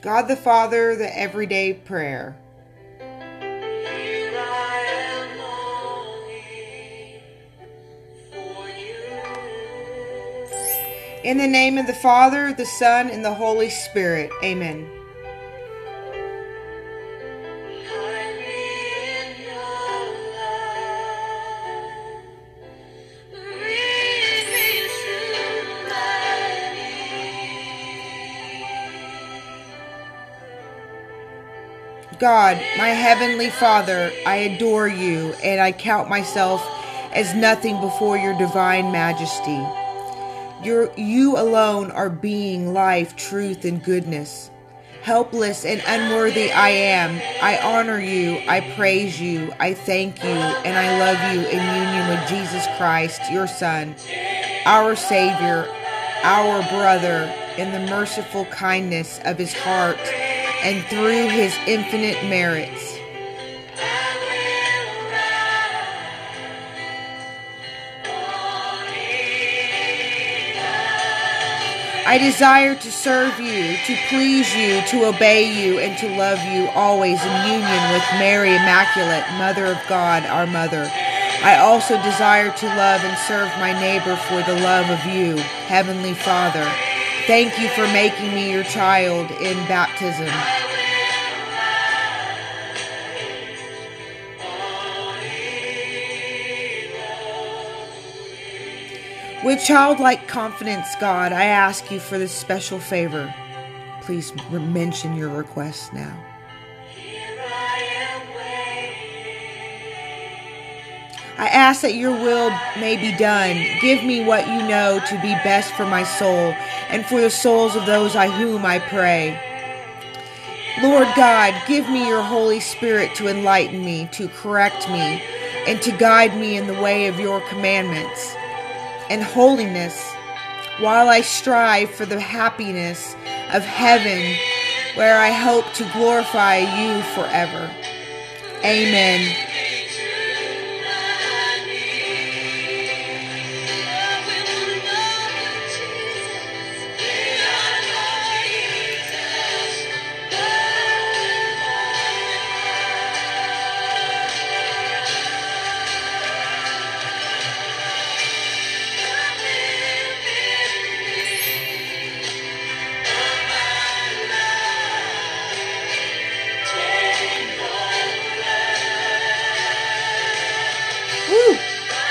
God the Father, the everyday prayer. Here I am longing for you. In the name of the Father, the Son, and the Holy Spirit. Amen. God, my heavenly Father, I adore you and I count myself as nothing before your divine majesty. Your, you alone are being, life, truth, and goodness. Helpless and unworthy I am. I honor you, I praise you, I thank you, and I love you in union with Jesus Christ, your Son, our Savior, our brother, in the merciful kindness of his heart and through his infinite merits. I desire to serve you, to please you, to obey you, and to love you always in union with Mary Immaculate, Mother of God, our Mother. I also desire to love and serve my neighbor for the love of you, Heavenly Father. Thank you for making me your child in baptism. With childlike confidence, God, I ask you for this special favor. Please mention your request now. I ask that your will may be done. Give me what you know to be best for my soul and for the souls of those I whom I pray. Lord God, give me your Holy Spirit to enlighten me, to correct me, and to guide me in the way of your commandments and holiness while I strive for the happiness of heaven where I hope to glorify you forever. Amen.